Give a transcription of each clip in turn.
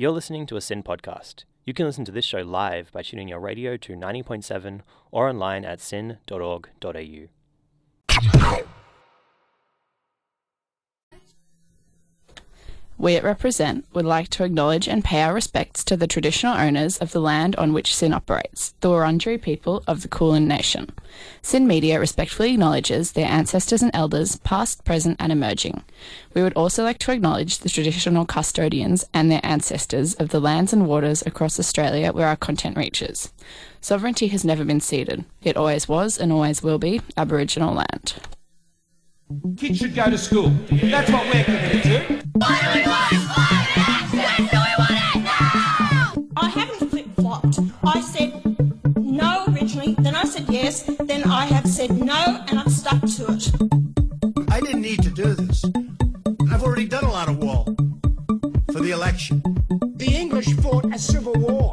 You're listening to a SYN podcast. You can listen to this show live by tuning your radio to 90.7 or online at syn.org.au. We at Represent would like to acknowledge and pay our respects to the traditional owners of the land on which SYN operates, the Wurundjeri people of the Kulin Nation. SYN Media respectfully acknowledges their ancestors and elders, past, present, and emerging. We would also like to acknowledge the traditional custodians and their ancestors of the lands and waters across Australia where our content reaches. Sovereignty has never been ceded. It always was and always will be Aboriginal land. Kids should go to school. That's what we're committed to. No originally, then I said yes, then I have said no, and I've stuck to it. I didn't need to do this. I've already done a lot of wall for the election. The English fought a civil war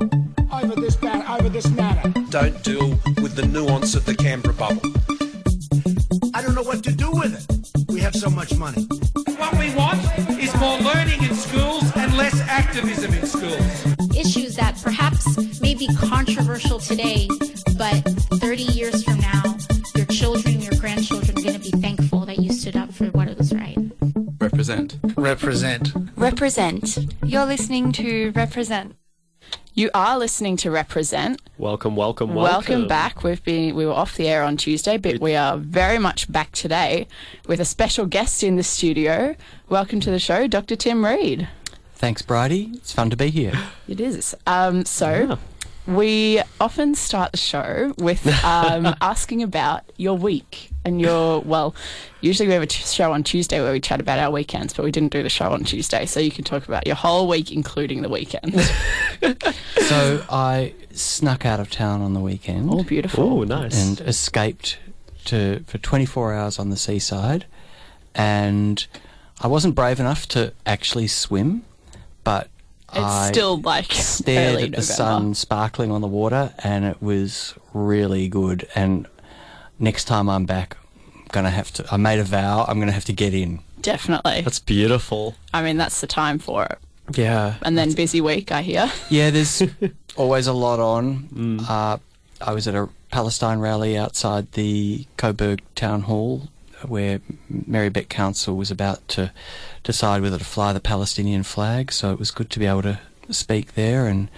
over this matter. Over this matter. don't deal with the nuance of the Canberra bubble. I don't know what to do with it. We have so much money. What we want is more learning in schools and less activism in schools. Controversial today, but 30 years from now, your children, your grandchildren are going to be thankful that you stood up for what was right. Represent. Represent. Represent. You're listening to Represent. You are listening to Represent. Welcome, welcome, Welcome Welcome back. We've been we were off the air on Tuesday, but we are very much back today with a special guest in the studio. Welcome to the show, Dr. Tim Read. Thanks, Bridie. It's fun to be here. It is. Um, so we often start the show with um, asking about your week and your well. Usually we have a t- show on Tuesday where we chat about our weekends, but we didn't do the show on Tuesday, so you can talk about your whole week, including the weekend. So I snuck out of town on the weekend oh, beautiful! Oh, nice. and escaped to for 24 hours on the seaside, and I wasn't brave enough to actually swim, but It's I still like stared early at the November. sun sparkling on the water, and it was really good. And next time I'm back, I'm gonna have to. I made a vow. I'm gonna have to get in. Definitely. That's beautiful. I mean, that's the time for it. Yeah. And then busy week, I hear. Yeah, there's always a lot on. Uh, I was at a Palestine rally outside the Coburg Town Hall where Merri-bek Council was about to decide whether to fly the Palestinian flag. So it was good to be able to speak there and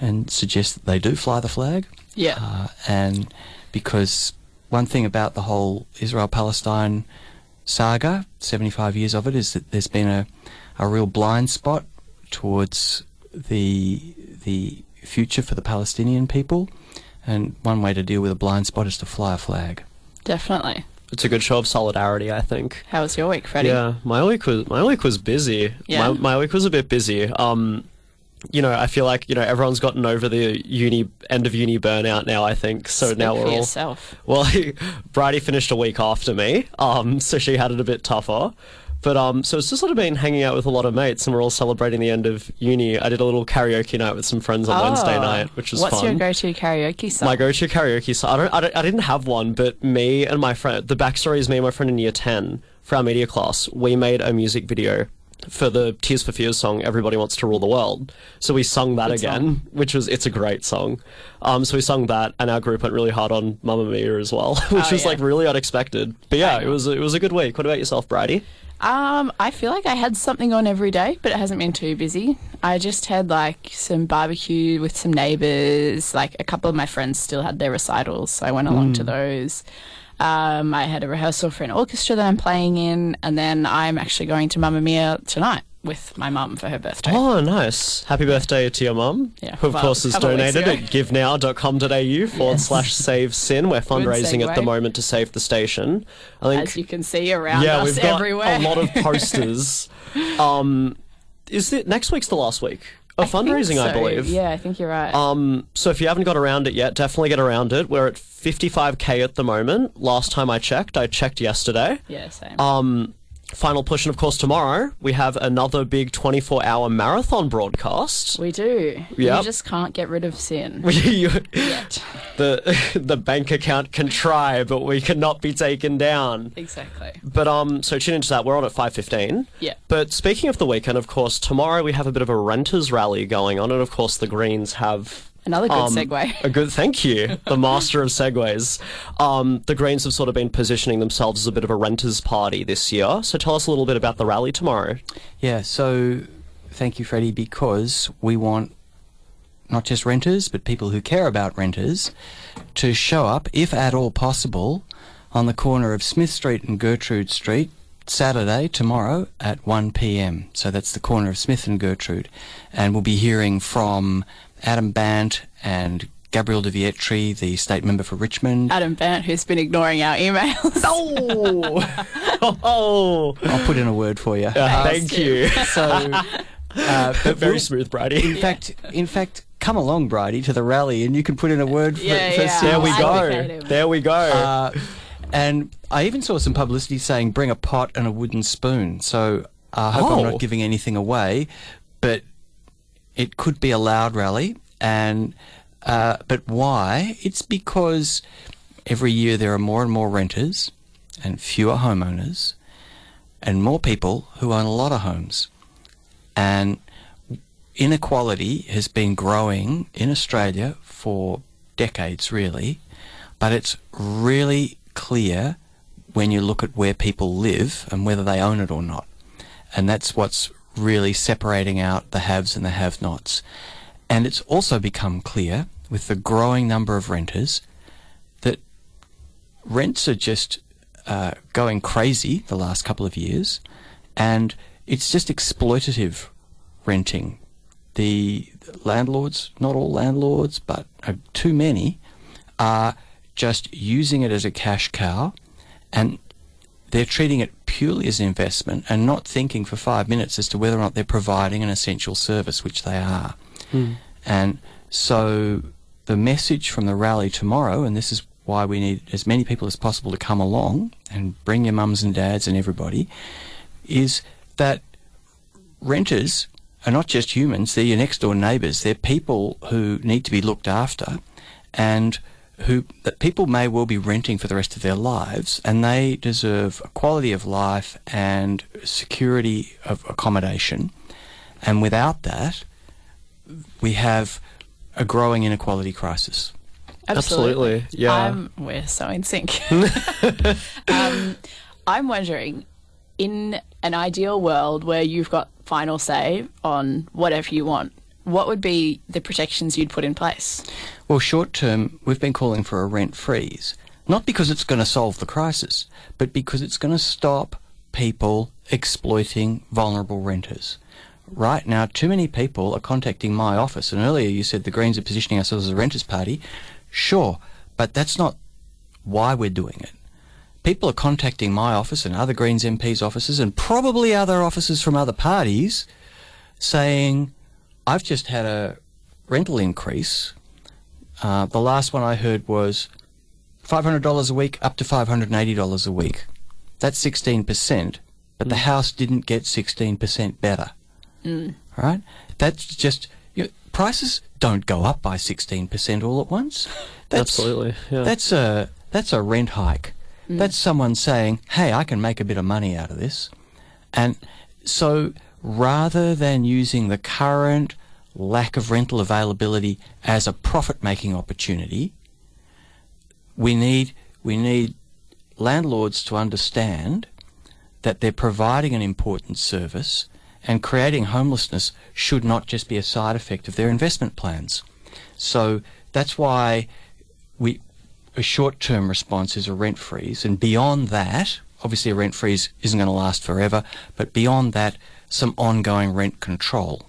and suggest that they do fly the flag. Yeah. Uh, and because one thing about the whole Israel Palestine saga, 75 years of it, is that there's been a, a real blind spot towards the the future for the Palestinian people. And one way to deal with a blind spot is to fly a flag. Definitely. It's a good show of solidarity, I think. How was your week, Freddie? Yeah, my week was my week was busy. Yeah? My, my week was a bit busy. Um, you know, I feel like you know everyone's gotten over the uni end of uni burnout now. I think so. Speak now we're all yourself. well. Bridie finished a week after me, um, so she had it a bit tougher. But um, so it's just sort of been hanging out with a lot of mates, and we're all celebrating the end of uni. I did a little karaoke night with some friends on Wednesday Oh. night, which was What's fun. What's your go-to karaoke song? My go-to karaoke song. I don't, I don't. I didn't have one, but me and my friend. The backstory is me and my friend in year ten for our media class. We made a music video for the Tears for Fears song "Everybody Wants to Rule the World." So we sung that Good again, song. which was it's a great song. Um, so we sung that, and our group went really hard on Mamma Mia as well, which Oh, was yeah. like really unexpected. But yeah, it was it was a good week. What about yourself, Bridie? Um, I feel like I had something on every day, but it hasn't been too busy. I just had like some barbecue with some neighbours. Like a couple of my friends still had their recitals, so I went along Hmm. to those. Um, I had a rehearsal for an orchestra that I'm playing in, and then I'm actually going to Mamma Mia tonight with my mum for her birthday. Oh, nice! Happy birthday to your mum. Yeah, who of well, course has couple of weeks donated at givenow.com.au forward Yes. slash save syn. We're fundraising at the moment to save the station. I think As you can see around yeah, us we've got everywhere. a lot of posters. um, is it next week's the last week of think fundraising? I so. believe. Yeah, I think you're right. Um, so if you haven't got around it yet, definitely get around it. We're at 55k at the moment. Last time I checked, I checked yesterday. yeah, same. Um, final push, and of course, tomorrow we have another big 24 hour marathon broadcast. We do. Yep. You just can't get rid of SYN. You- yet. the the bank account can try, but we cannot be taken down. Exactly. But um, so tune into that. We're on at five fifteen. Yeah. But speaking of the weekend, of course, tomorrow we have a bit of a renters rally going on, and of course the Greens have. Another good um, segue. A good, thank you, the master of segues. Um, the Greens have sort of been positioning themselves as a bit of a renters party this year. So tell us a little bit about the rally tomorrow. Yeah, so thank you, Freddie, because we want not just renters, but people who care about renters to show up, if at all possible, on the corner of Smith Street and Gertrude Street. Saturday, tomorrow at 1 pm. So that's the corner of Smith and Gertrude. And we'll be hearing from Adam Bandt and Gabrielle de Vietri, the state member for Richmond. Adam Bandt, who's been ignoring our emails. Oh, oh, I'll put in a word for you. Uh, thank you. So, uh, but Very we'll- smooth, Bridie. In fact, in fact, come along, Bridie, to the rally, and you can put in a word for, Yeah, for yeah. There we go. There we go. Uh, and I even saw some publicity saying bring a pot and a wooden spoon. So I hope Oh. I'm not giving anything away, but it could be a loud rally. And uh, but why? It's because every year there are more and more renters and fewer homeowners, and more people who own a lot of homes, and inequality has been growing in Australia for decades, really, but it's really clear when you look at where people live and whether they own it or not. And that's what's really separating out the haves and the have nots. And it's also become clear with the growing number of renters that rents are just uh, going crazy the last couple of years, and it's just exploitative renting. The landlords, not all landlords, but uh, too many, are just using it as a cash cow, and they're treating it purely as an investment and not thinking for five minutes as to whether or not they're providing an essential service, which they are. Hmm. And so the message from the rally tomorrow, and this is why we need as many people as possible to come along and bring your mums and dads and everybody, is that renters are not just humans, they're your next door neighbours. They're people who need to be looked after and who that people may well be renting for the rest of their lives and they deserve a quality of life and security of accommodation. And without that, we have a growing inequality crisis. Absolutely, yeah. I'm, we're so in sync. um, I'm wondering, in an ideal world where you've got final say on whatever you want, what would be the protections you'd put in place? Well, short term, we've been calling for a rent freeze, not because it's going to solve the crisis, but because it's going to stop people exploiting vulnerable renters. Right now, too many people are contacting my office, and earlier you said the Greens are positioning ourselves as a renters' party. Sure, but that's not why we're doing it. People are contacting my office and other Greens MPs' offices, and probably other offices from other parties, saying, I've just had a rental increase. Uh, the last one I heard was $500 a week up to $580 a week. That's 16%, but the house didn't get 16% better. Mm. Right? That's just you know, prices don't go up by 16% all at once. That's, Absolutely, yeah. That's a that's a rent hike. That's someone saying, "Hey, I can make a bit of money out of this." And so rather than using the current lack of rental availability as a profit-making opportunity, we need we need landlords to understand that they're providing an important service and creating homelessness should not just be a side effect of their investment plans. So that's why we a short-term response is a rent freeze and beyond that obviously a rent freeze isn't going to last forever but beyond that some ongoing rent control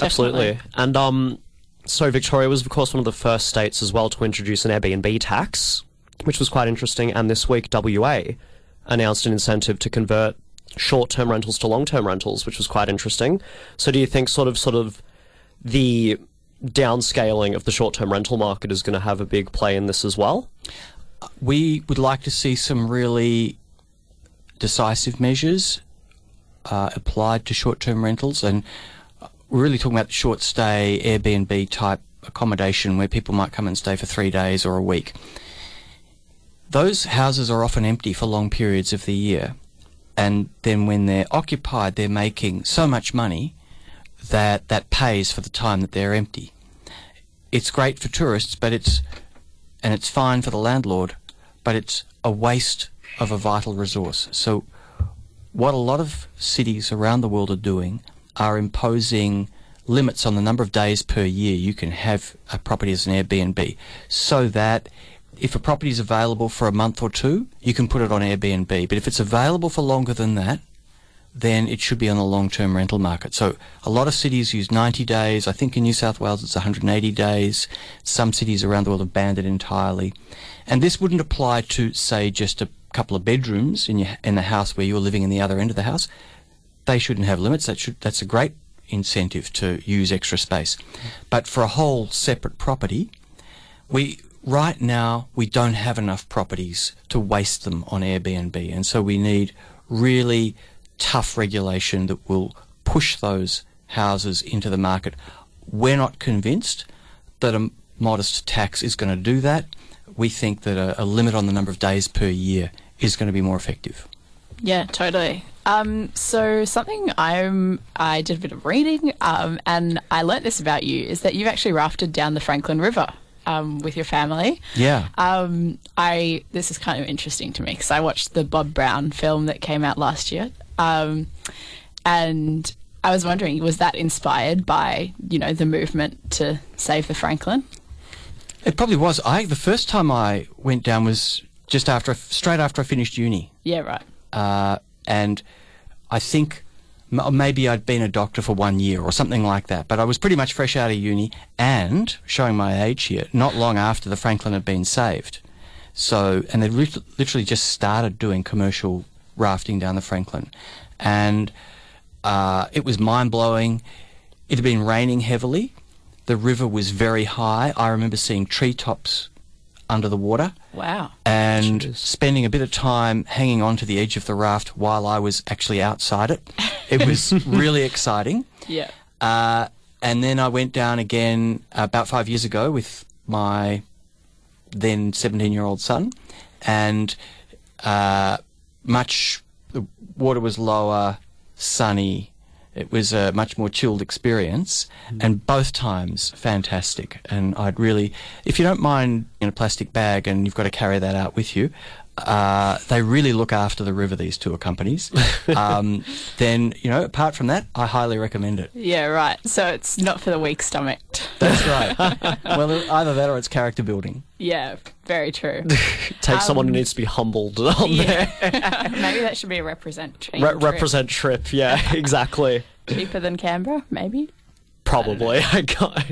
Absolutely. And um, so Victoria was, of course, one of the first states as well to introduce an Airbnb tax, which was quite interesting. And this week, WA announced an incentive to convert short-term rentals to long-term rentals, which was quite interesting. So, do you think sort of, sort of, the downscaling of the short-term rental market is going to have a big play in this as well? we would like to see some really decisive measures uh, applied to short-term rentals, and we're really talking about short stay Airbnb type accommodation where people might come and stay for three days or a week. Those houses are often empty for long periods of the year, and then when they're occupied, they're making so much money that that pays for the time that they're empty. It's great for tourists, but it's and it's fine for the landlord, but it's a waste of a vital resource. So, what a lot of cities around the world are doing are imposing limits on the number of days per year you can have a property as an Airbnb, so that if a property is available for a month or two, you can put it on Airbnb. But if it's available for longer than that, then it should be on the long-term rental market. So a lot of cities use 90 days. I think in New South Wales it's 180 days. Some cities around the world have banned it entirely. And this wouldn't apply to, say, just a couple of bedrooms in your, in the house where you're living in the other end of the house. They shouldn't have limits. That should that's a great incentive to use extra space. But for a whole separate property, we right now we don't have enough properties to waste them on Airbnb, and so we need really tough regulation that will push those houses into the market. We're not convinced that a modest tax is going to do that. We think that a, a limit on the number of days per year is going to be more effective. Yeah, totally. Um, so something I'm I did a bit of reading, um, and I learnt this about you is that you've actually rafted down the Franklin River um, with your family. Yeah. Um, I this is kind of interesting to me because I watched the Bob Brown film that came out last year, um, and I was wondering, was that inspired by you know the movement to save the Franklin? It probably was. I the first time I went down was just after straight after I finished uni. Yeah, right. Uh, and I think m- maybe I'd been a doctor for one year or something like that. But I was pretty much fresh out of uni and showing my age here, not long after the Franklin had been saved. So, and they lit- literally just started doing commercial rafting down the Franklin, and uh, it was mind blowing. It had been raining heavily. The river was very high. I remember seeing treetops under the water Wow. and spending a bit of time hanging on to the edge of the raft while I was actually outside it. It was really exciting. Yeah. Uh, and then I went down again about five years ago with my then 17 year old son, and uh, much, the water was lower, sunny. It was a much more chilled experience, mm. and both times fantastic. And I'd really, if you don't mind in a plastic bag and you've got to carry that out with you, uh, they really look after the river. These tour companies. um, then you know, apart from that, I highly recommend it. Yeah, right. So it's not for the weak stomached. That's right. well, either that or it's character building. Yeah, very true. Take someone Um, who needs to be humbled on there. maybe that should be a represent Re- trip. represent trip. Yeah, exactly. cheaper than Canberra, maybe. Probably. I got.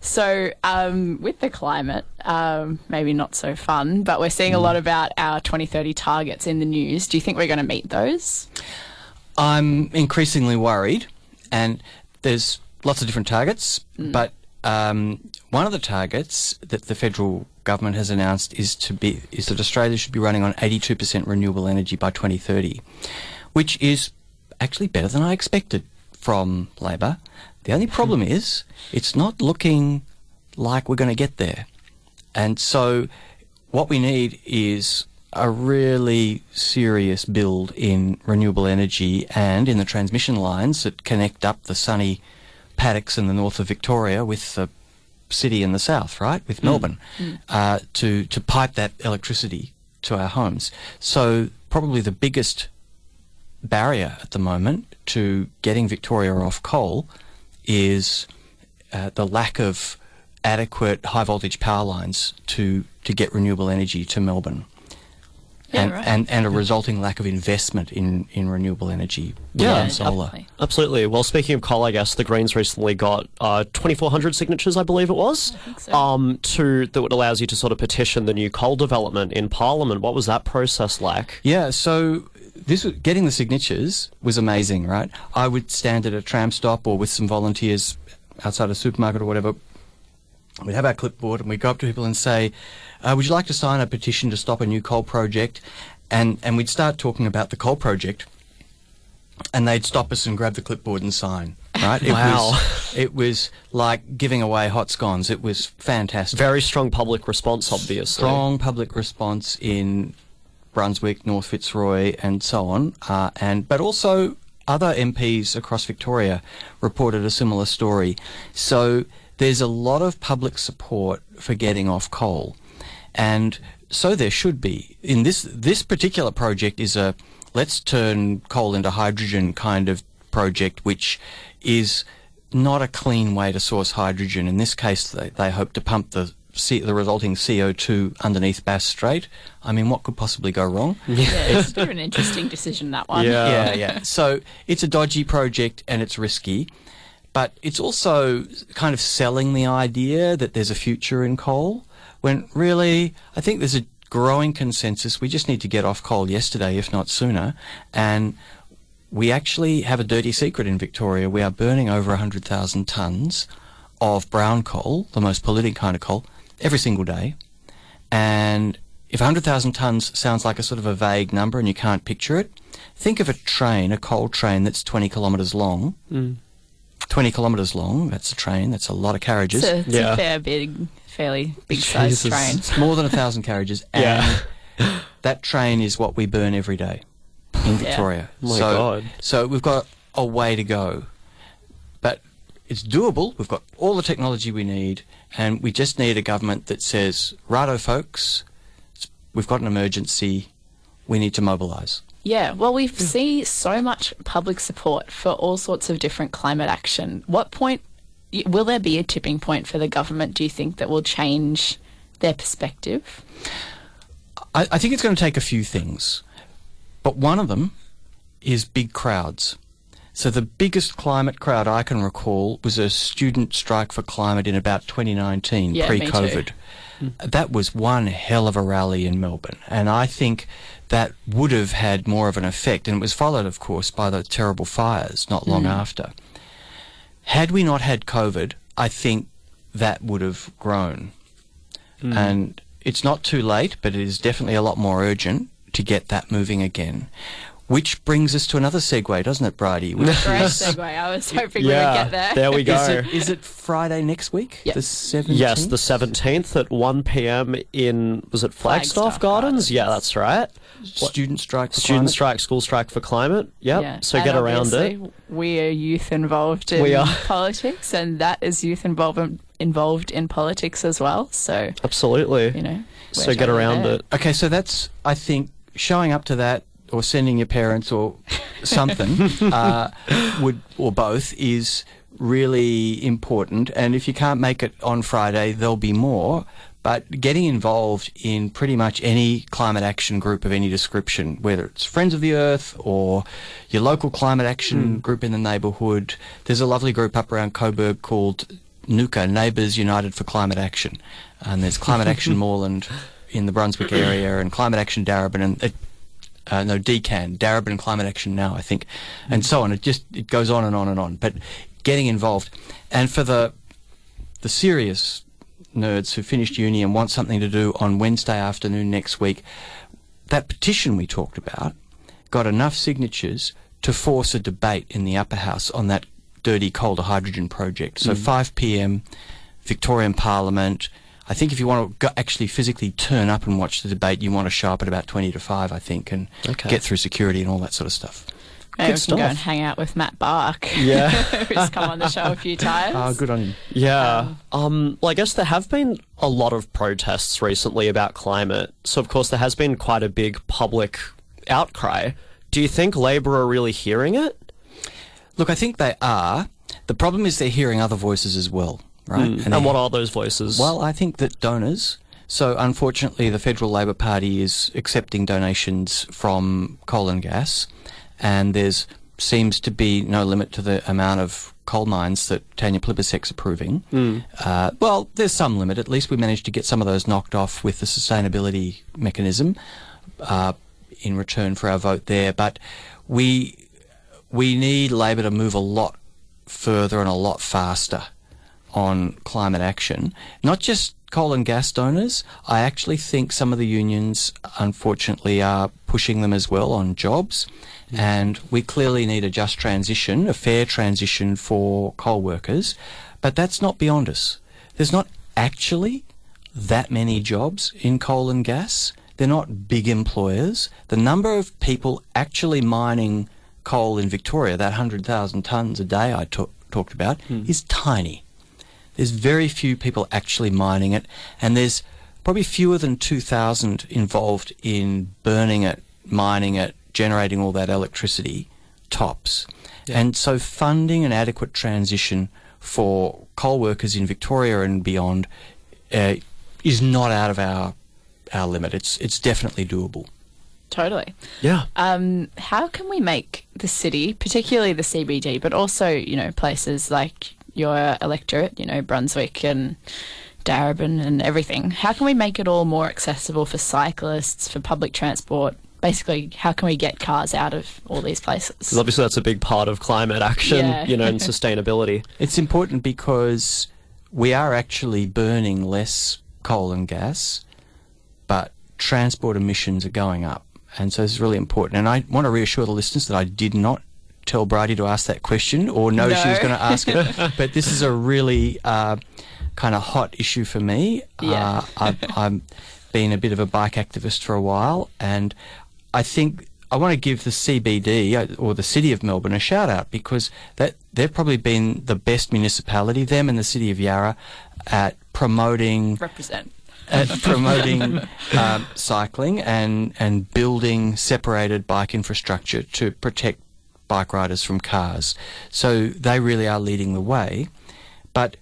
So, um, with the climate, um, maybe not so fun, but we're seeing a lot about our 2030 targets in the news. Do you think we're going to meet those? I'm increasingly worried, and there's lots of different targets, but um, one of the targets that the federal government has announced is to be is that Australia should be running on 82% renewable energy by 2030, which is actually better than I expected from Labor. The only problem is it's not looking like we're going to get there, and so what we need is a really serious build in renewable energy and in the transmission lines that connect up the sunny paddocks in the north of Victoria with the city in the south, right, with Melbourne, uh, to to pipe that electricity to our homes. So probably the biggest barrier at the moment to getting Victoria off coal is uh, the lack of adequate high voltage power lines to to get renewable energy to Melbourne. Yeah, and, right. and, and a resulting lack of investment in, in renewable energy, Yeah, and solar. Absolutely. Well, speaking of coal, I guess the Greens recently got uh, 2,400 signatures, I believe it was, so. um, to that would allows you to sort of petition the new coal development in Parliament. What was that process like? Yeah, so this was, getting the signatures was amazing, right? I would stand at a tram stop or with some volunteers outside a supermarket or whatever. We'd have our clipboard and we'd go up to people and say, uh, "Would you like to sign a petition to stop a new coal project?" and and we'd start talking about the coal project, and they'd stop us and grab the clipboard and sign. Right? It Wow. Was, it was like giving away hot scones. It was fantastic. Very strong public response, obviously. strong public response in Brunswick, North Fitzroy, and so on, uh, and but also other MPs across Victoria reported a similar story. So there's a lot of public support for getting off coal, and so there should be. In this this particular project is a let's turn coal into hydrogen kind of project, which is not a clean way to source hydrogen. In this case, they, they hope to pump the C, the resulting CO2 underneath Bass Strait. I mean, what could possibly go wrong? Yeah, it's a bit of an interesting decision, that one. Yeah. yeah, yeah. So it's a dodgy project and it's risky, but it's also kind of selling the idea that there's a future in coal. When really, I think there's a growing consensus. We just need to get off coal yesterday, if not sooner. And we actually have a dirty secret in Victoria. We are burning over 100,000 tonnes of brown coal, the most polluting kind of coal, every single day. And if 100,000 tonnes sounds like a sort of a vague number and you can't picture it, think of a train, a coal train that's 20 kilometres long. Mm. 20 kilometres long, that's a train, that's a lot of carriages. It's, a, it's Yeah. a fair, big, fairly big sized train. It's more than a thousand carriages. And Yeah. that train is what we burn every day in Victoria. Oh my so, God. so we've got a way to go. It's doable. We've got all the technology we need. And we just need a government that says, righto, folks, we've got an emergency. We need to mobilise. Yeah, well, we see so much public support for all sorts of different climate action. What point will there be a tipping point for the government? Do you think that will change their perspective? I, I think it's going to take a few things, but one of them is big crowds. So the biggest climate crowd I can recall was a student strike for climate in about 2019, Yeah, pre-COVID. That was one hell of a rally in Melbourne, and I think that would have had more of an effect. And it was followed, of course, by the terrible fires not long mm. after. Had we not had COVID, I think that would have grown. Mm. And it's not too late, but it is definitely a lot more urgent to get that moving again. Which brings us to another segue, doesn't it, Bridie? Which Great segue. I was hoping we Yeah, would get there. there we go. is, it, is it Friday next week? Yep. The 17th? Yes, the 17th at 1 p.m. in, was it Flagstaff, Flagstaff Gardens? Gardens. Yeah, that's right. Student strike for Student climate? strike, school strike for climate. Yep. Yeah, So and get around it. We are youth involved in We are. politics, and that is youth involvement involved in politics as well. So Absolutely. you know, so get around there. it. Okay, so that's, I think, showing up to that or sending your parents or something uh, would or both is really important. And if you can't make it on Friday, there'll be more. But getting involved in pretty much any climate action group of any description, whether it's Friends of the Earth or your local climate action group in the neighbourhood, there's a lovely group up around Coburg called NUCA, Neighbours United for Climate Action. And there's Climate Action Moreland in the Brunswick area and Climate Action Darebin and it, uh, no DCAN, Darebin Climate Action Now, I think, and so on. It just it goes on and on and on. But getting involved, and for the the serious nerds who finished uni and want something to do on Wednesday afternoon next week, that petition we talked about got enough signatures to force a debate in the upper house on that dirty coal to hydrogen project. So 5 p.m. Victorian Parliament. I think if you want to go, actually physically turn up and watch the debate, you want to show up at about 20 to 5, I think, and Okay. get through security and all that sort of stuff. Maybe Good we can go and hang out with Matt Bark. Yeah. who's come on the show a few times. Ah, good on you. Yeah. Um, well, I guess there have been a lot of protests recently about climate. So, of course, there has been quite a big public outcry. Do you think Labor are really hearing it? Look, I think they are. The problem is they're hearing other voices as well, right? And, they- what are those voices? Well, I think that donors. So, unfortunately, the Federal Labor Party is accepting donations from coal and gas, and there's seems to be no limit to the amount of coal mines that Tanya Plibersek's approving. Uh, well, there's some limit. At least we managed to get some of those knocked off with the sustainability mechanism uh, in return for our vote there. But we we need Labor to move a lot further and a lot faster on climate action, not just coal and gas donors. I actually think some of the unions, unfortunately, are pushing them as well on jobs. And we clearly need a just transition, a fair transition for coal workers. But that's not beyond us. There's not actually that many jobs in coal and gas. They're not big employers. The number of people actually mining coal in Victoria, that 100,000 tonnes a day I talked about, hmm. is tiny. There's very few people actually mining it, and there's probably fewer than 2,000 involved in burning it, mining it, generating all that electricity tops. And so funding an adequate transition for coal workers in Victoria and beyond uh, is not out of our our limit. It's it's definitely doable. Totally. Yeah. Um, how can we make the city, particularly the CBD, but also you know places like your electorate, you know Brunswick and Darebin and everything? How can we make it all more accessible for cyclists, for public transport? Basically, how can we get cars out of all these places? Because obviously that's a big part of climate action, Yeah. you know, and sustainability. It's important because we are actually burning less coal and gas, but transport emissions are going up. And so it's really important. And I want to reassure the listeners that I did not tell Bridie to ask that question or know she was going to ask it. but this is a really uh, kind of hot issue for me. Yeah. Uh, I've, I've been a bit of a bike activist for a while, and I think I want to give the CBD uh, or the City of Melbourne a shout out because that they've probably been the best municipality, them and the City of Yarra, at promoting Represent. at promoting um, cycling and and building separated bike infrastructure to protect bike riders from cars. So they really are leading the way. But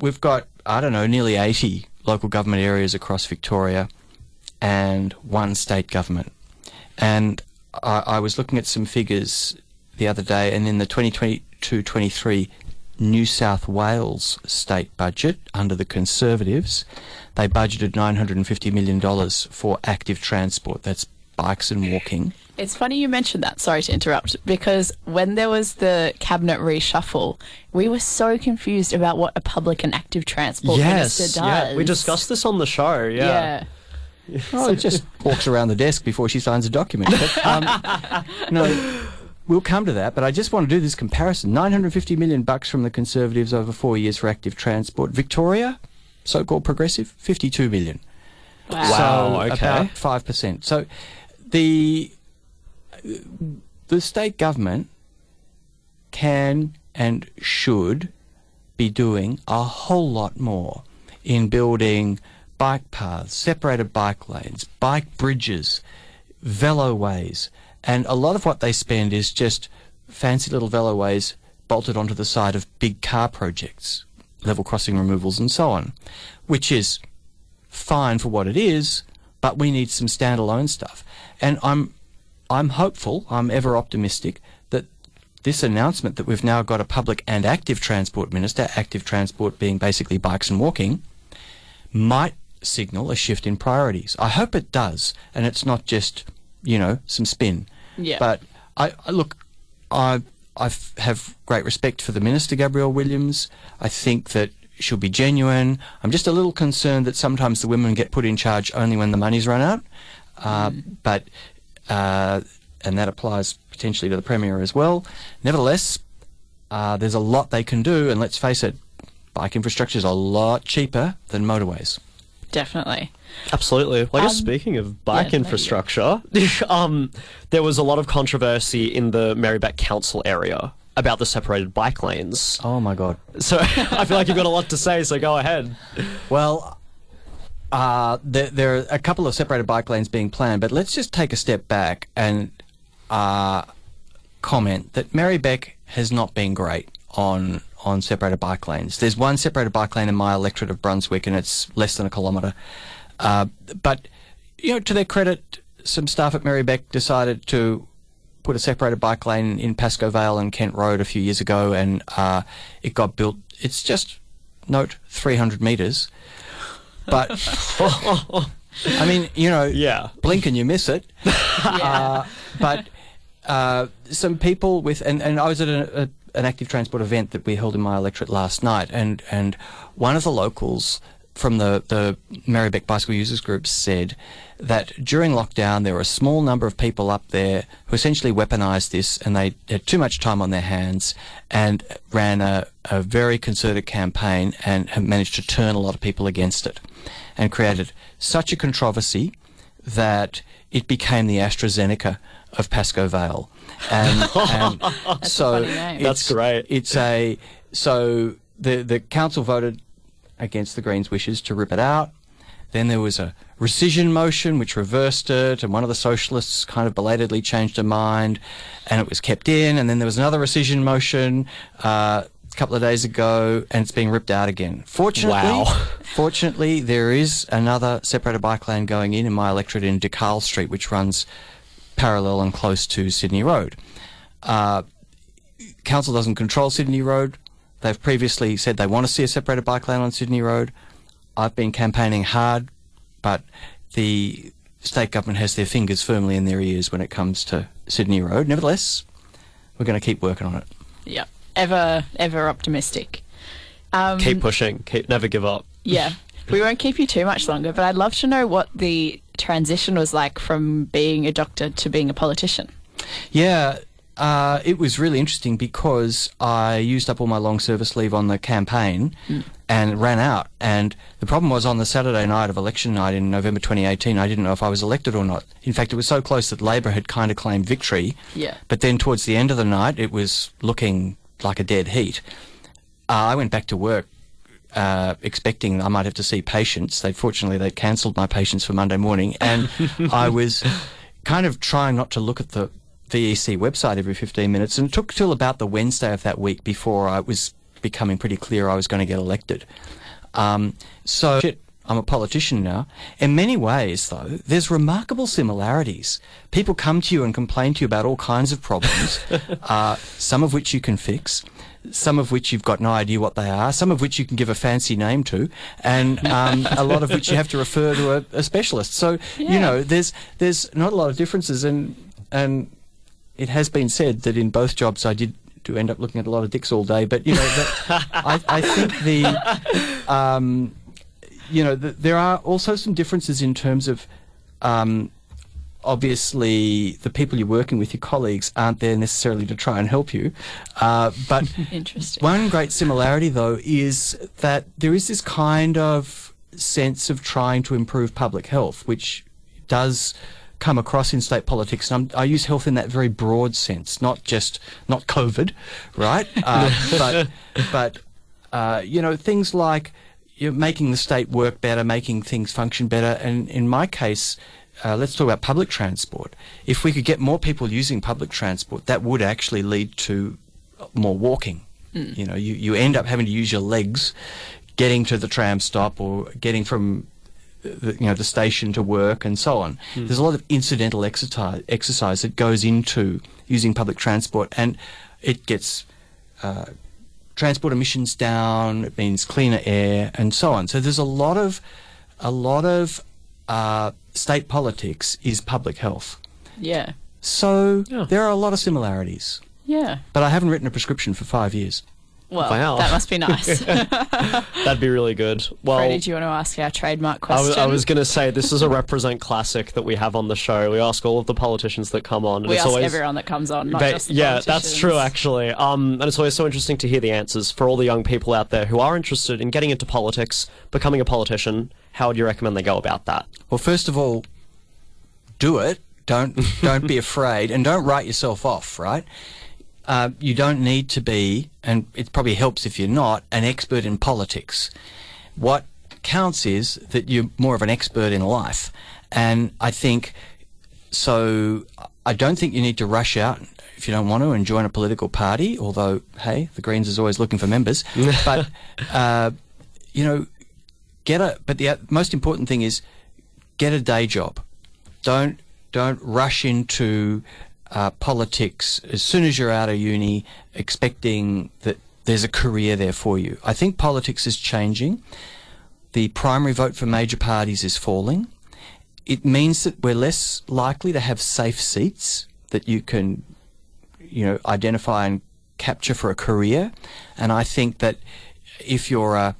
we've got I don't know nearly 80 local government areas across Victoria and one state government. And I, I was looking at some figures the other day, and in the 2022-23 New South Wales state budget under the Conservatives, they budgeted $950 million for active transport. That's bikes and walking. It's funny you mentioned that. Sorry to interrupt. Because when there was the cabinet reshuffle, we were so confused about what a public and active transport minister does. yeah. We discussed this on the show. Yeah. Yeah. Oh, it just walks around the desk before she signs a document. But, um, no, we'll come to that. But I just want to do this comparison: 950 million bucks from the Conservatives over four years for active transport. Victoria, so-called progressive, 52 million. Wow. Wow, So okay. about five percent. So the the state government can and should be doing a whole lot more in building bike paths, separated bike lanes, bike bridges, veloways, and a lot of what they spend is just fancy little veloways bolted onto the side of big car projects, level crossing removals and so on, which is fine for what it is, but we need some standalone stuff. And I'm I'm hopeful, I'm ever optimistic that this announcement that we've now got a public and active transport minister, active transport being basically bikes and walking, might signal a shift in priorities. I hope it does, and it's not just, you know, some spin. Yeah. But I, I look, I I have great respect for the minister Gabrielle Williams. I think that she'll be genuine. I'm just a little concerned that sometimes the women get put in charge only when the money's run out. Uh, But uh, and that applies potentially to the premier as well. Nevertheless, uh, there's a lot they can do, and let's face it, bike infrastructure is a lot cheaper than motorways. Definitely. Absolutely. Well, I guess Um, speaking of bike there you go. infrastructure, um, there was a lot of controversy in the Merri-bek Council area about the separated bike lanes. Oh my god. So I feel like you've got a lot to say, so go ahead. Well, uh, there, there are a couple of separated bike lanes being planned, but let's just take a step back and uh, comment that Merri-bek has not been great on on separated bike lanes. There's one separated bike lane in my electorate of Brunswick, and it's less than a kilometre. Uh, but you know, to their credit, some staff at Merri-bek decided to put a separated bike lane in Pascoe Vale and Kent Road a few years ago, and uh, it got built. It's just note 300 metres, but I mean, you know, Yeah. blink and you miss it. uh, but uh, some people with and, and I was at a, a, an active transport event that we held in my electorate last night, and and one of the locals from the, the Merri-bek Bicycle Users Group said that during lockdown there were a small number of people up there who essentially weaponized this and they had too much time on their hands and ran a, a very concerted campaign and have managed to turn a lot of people against it and created such a controversy that it became the AstraZeneca of Pascoe Vale. And, and so funny name. That's great. It's a so the the council voted against the Greens' wishes to rip it out. Then there was a rescission motion which reversed it, and one of the socialists kind of belatedly changed her mind, and it was kept in. And then there was another rescission motion uh, a couple of days ago, and it's being ripped out again. Fortunately, Wow. fortunately, there is another separated bike lane going in in my electorate in De Carle Street, which runs parallel and close to Sydney Road. Uh, council doesn't control Sydney Road. They've previously said they want to see a separated bike lane on Sydney Road. I've been campaigning hard, but the state government has their fingers firmly in their ears when it comes to Sydney Road. Nevertheless, we're going to keep working on it. Yeah. Ever, ever optimistic. Um, Keep pushing. Keep never give up. Yeah. We won't keep you too much longer, but I'd love to know what the transition was like from being a doctor to being a politician. Yeah, uh, it was really interesting because I used up all my long service leave on the campaign and ran out. And the problem was on the Saturday night of election night in November 2018, I didn't know if I was elected or not. In fact, it was so close that Labor had kind of claimed victory. Yeah. But then towards the end of the night, it was looking like a dead heat. Uh, I went back to work uh, expecting I might have to see patients. They fortunately they cancelled my patients for Monday morning, and I was kind of trying not to look at the VEC website every 15 minutes, and it took till about the Wednesday of that week before I was becoming pretty clear I was going to get elected. Um, so shit, I'm a politician now. In many ways, though, there's remarkable similarities. People come to you and complain to you about all kinds of problems, uh, some of which you can fix, some of which you've got no idea what they are, some of which you can give a fancy name to, and um, a lot of which you have to refer to a, a specialist. So you know, there's there's not a lot of differences, and and it has been said that in both jobs I did do end up looking at a lot of dicks all day, but you know, that, I, I think the, um, you know, the, there are also some differences in terms of, um, obviously the people you're working with, your colleagues, aren't there necessarily to try and help you, uh, but one great similarity, though, is that there is this kind of sense of trying to improve public health, which does come across in state politics. And I'm, I use health in that very broad sense, not just not COVID, right? Uh, but but uh, you know things like you know, making the state work better, making things function better, and in my case. Uh, let's talk about public transport. If we could get more people using public transport, that would actually lead to more walking. You know, you, you end up having to use your legs getting to the tram stop or getting from the, you know the station to work and so on. There's a lot of incidental exercise exercise that goes into using public transport, and it gets uh, transport emissions down. It means cleaner air and so on. So there's a lot of a lot of uh, state politics is public health. Yeah. So Yeah. there are a lot of similarities. Yeah. But I haven't written a prescription for five years. Well, Wow. that must be nice. That'd be really good. Well, Freddie, do you want to ask our trademark I question? was, I was going to say this is a represent classic that we have on the show. We ask all of the politicians that come on. we it's ask always, everyone that comes on, not Ba- just the yeah, that's true actually. Um, and it's always so interesting to hear the answers for all the young people out there who are interested in getting into politics, becoming a politician. How would you recommend they go about that? Well, first of all, do it. Don't don't be afraid, and don't write yourself off. Right? Uh, you don't need to be, and it probably helps if you're not an expert in politics. What counts is that you're more of an expert in life, and I think so. I don't think you need to rush out if you don't want to and join a political party. Although, hey, the Greens is always looking for members, but uh, you know, get a. But the most important thing is get a day job. Don't don't rush into uh, politics as soon as you're out of uni, expecting that there's a career there for you. I think politics is changing. The primary vote for major parties is falling. It means that we're less likely to have safe seats that you can, you know, identify and capture for a career. And I think that if you're a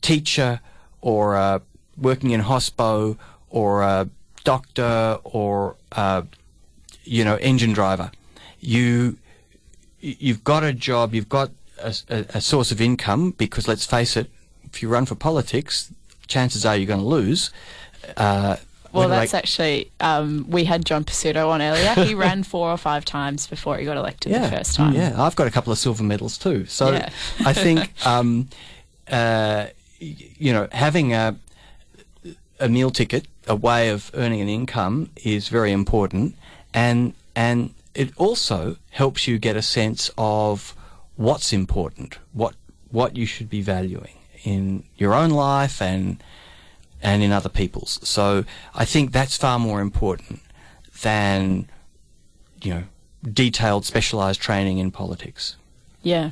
teacher or working in hospo or a doctor or a, you know engine driver. You you've got a job, you've got a, a, a source of income because let's face it, if you run for politics, chances are you're going to lose. Uh, Well, that's they- actually, um, we had John Pizzuto on earlier. He ran four or five times before he got elected the first time. Yeah, I've got a couple of silver medals too. So Yeah. I think, um, uh, you know, having a a meal ticket, a way of earning an income, is very important, and and it also helps you get a sense of what's important, what what you should be valuing in your own life and and in other people's. So I think that's far more important than you know detailed specialized training in politics. Yeah.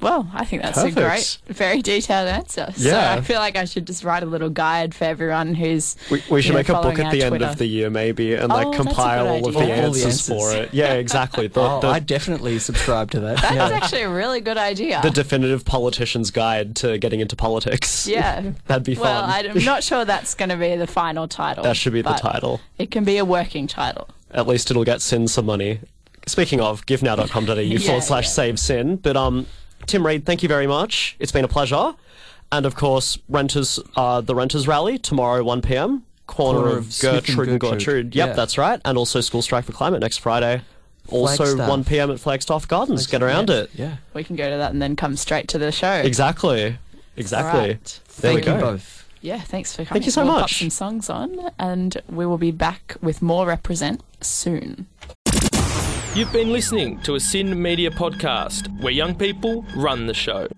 Well, I think that's Perfect. a great, very detailed answer. So Yeah. I feel like I should just write a little guide for everyone who's. We, we should you know, make a book at our the end Twitter. of the year, maybe, and Oh, like compile all of the idea. All the answers, for it. Yeah, exactly. The, oh, the, I definitely subscribe to that. That's yeah. actually a really good idea. the definitive politician's guide to getting into politics. yeah. That'd be fun. Well, fun. I'm not sure that's going to be the final title. that should be the title. It can be a working title. At least it'll get SYN some money. Speaking of, givenow.com.au Yeah, forward slash yeah. save SYN. But um, Tim Read, thank you very much. It's been a pleasure. And of course, renters, uh, the renters rally tomorrow, 1 p.m. Corner, Corner of, of Gertrude and Gertrude. Gertrude. Yep, Yeah. that's right. And also School Strike for Climate next Friday. Also Flagstaff. 1 p.m. at Flagstaff Gardens. Get around it. Yeah. We can go to that and then come straight to the show. Exactly. Exactly. Right. There we Thank you go. both. Yeah, thanks for coming. Thank you so we'll much. Pop some songs on, and we will be back with more represent soon. You've been listening to a SYN Media podcast where young people run the show.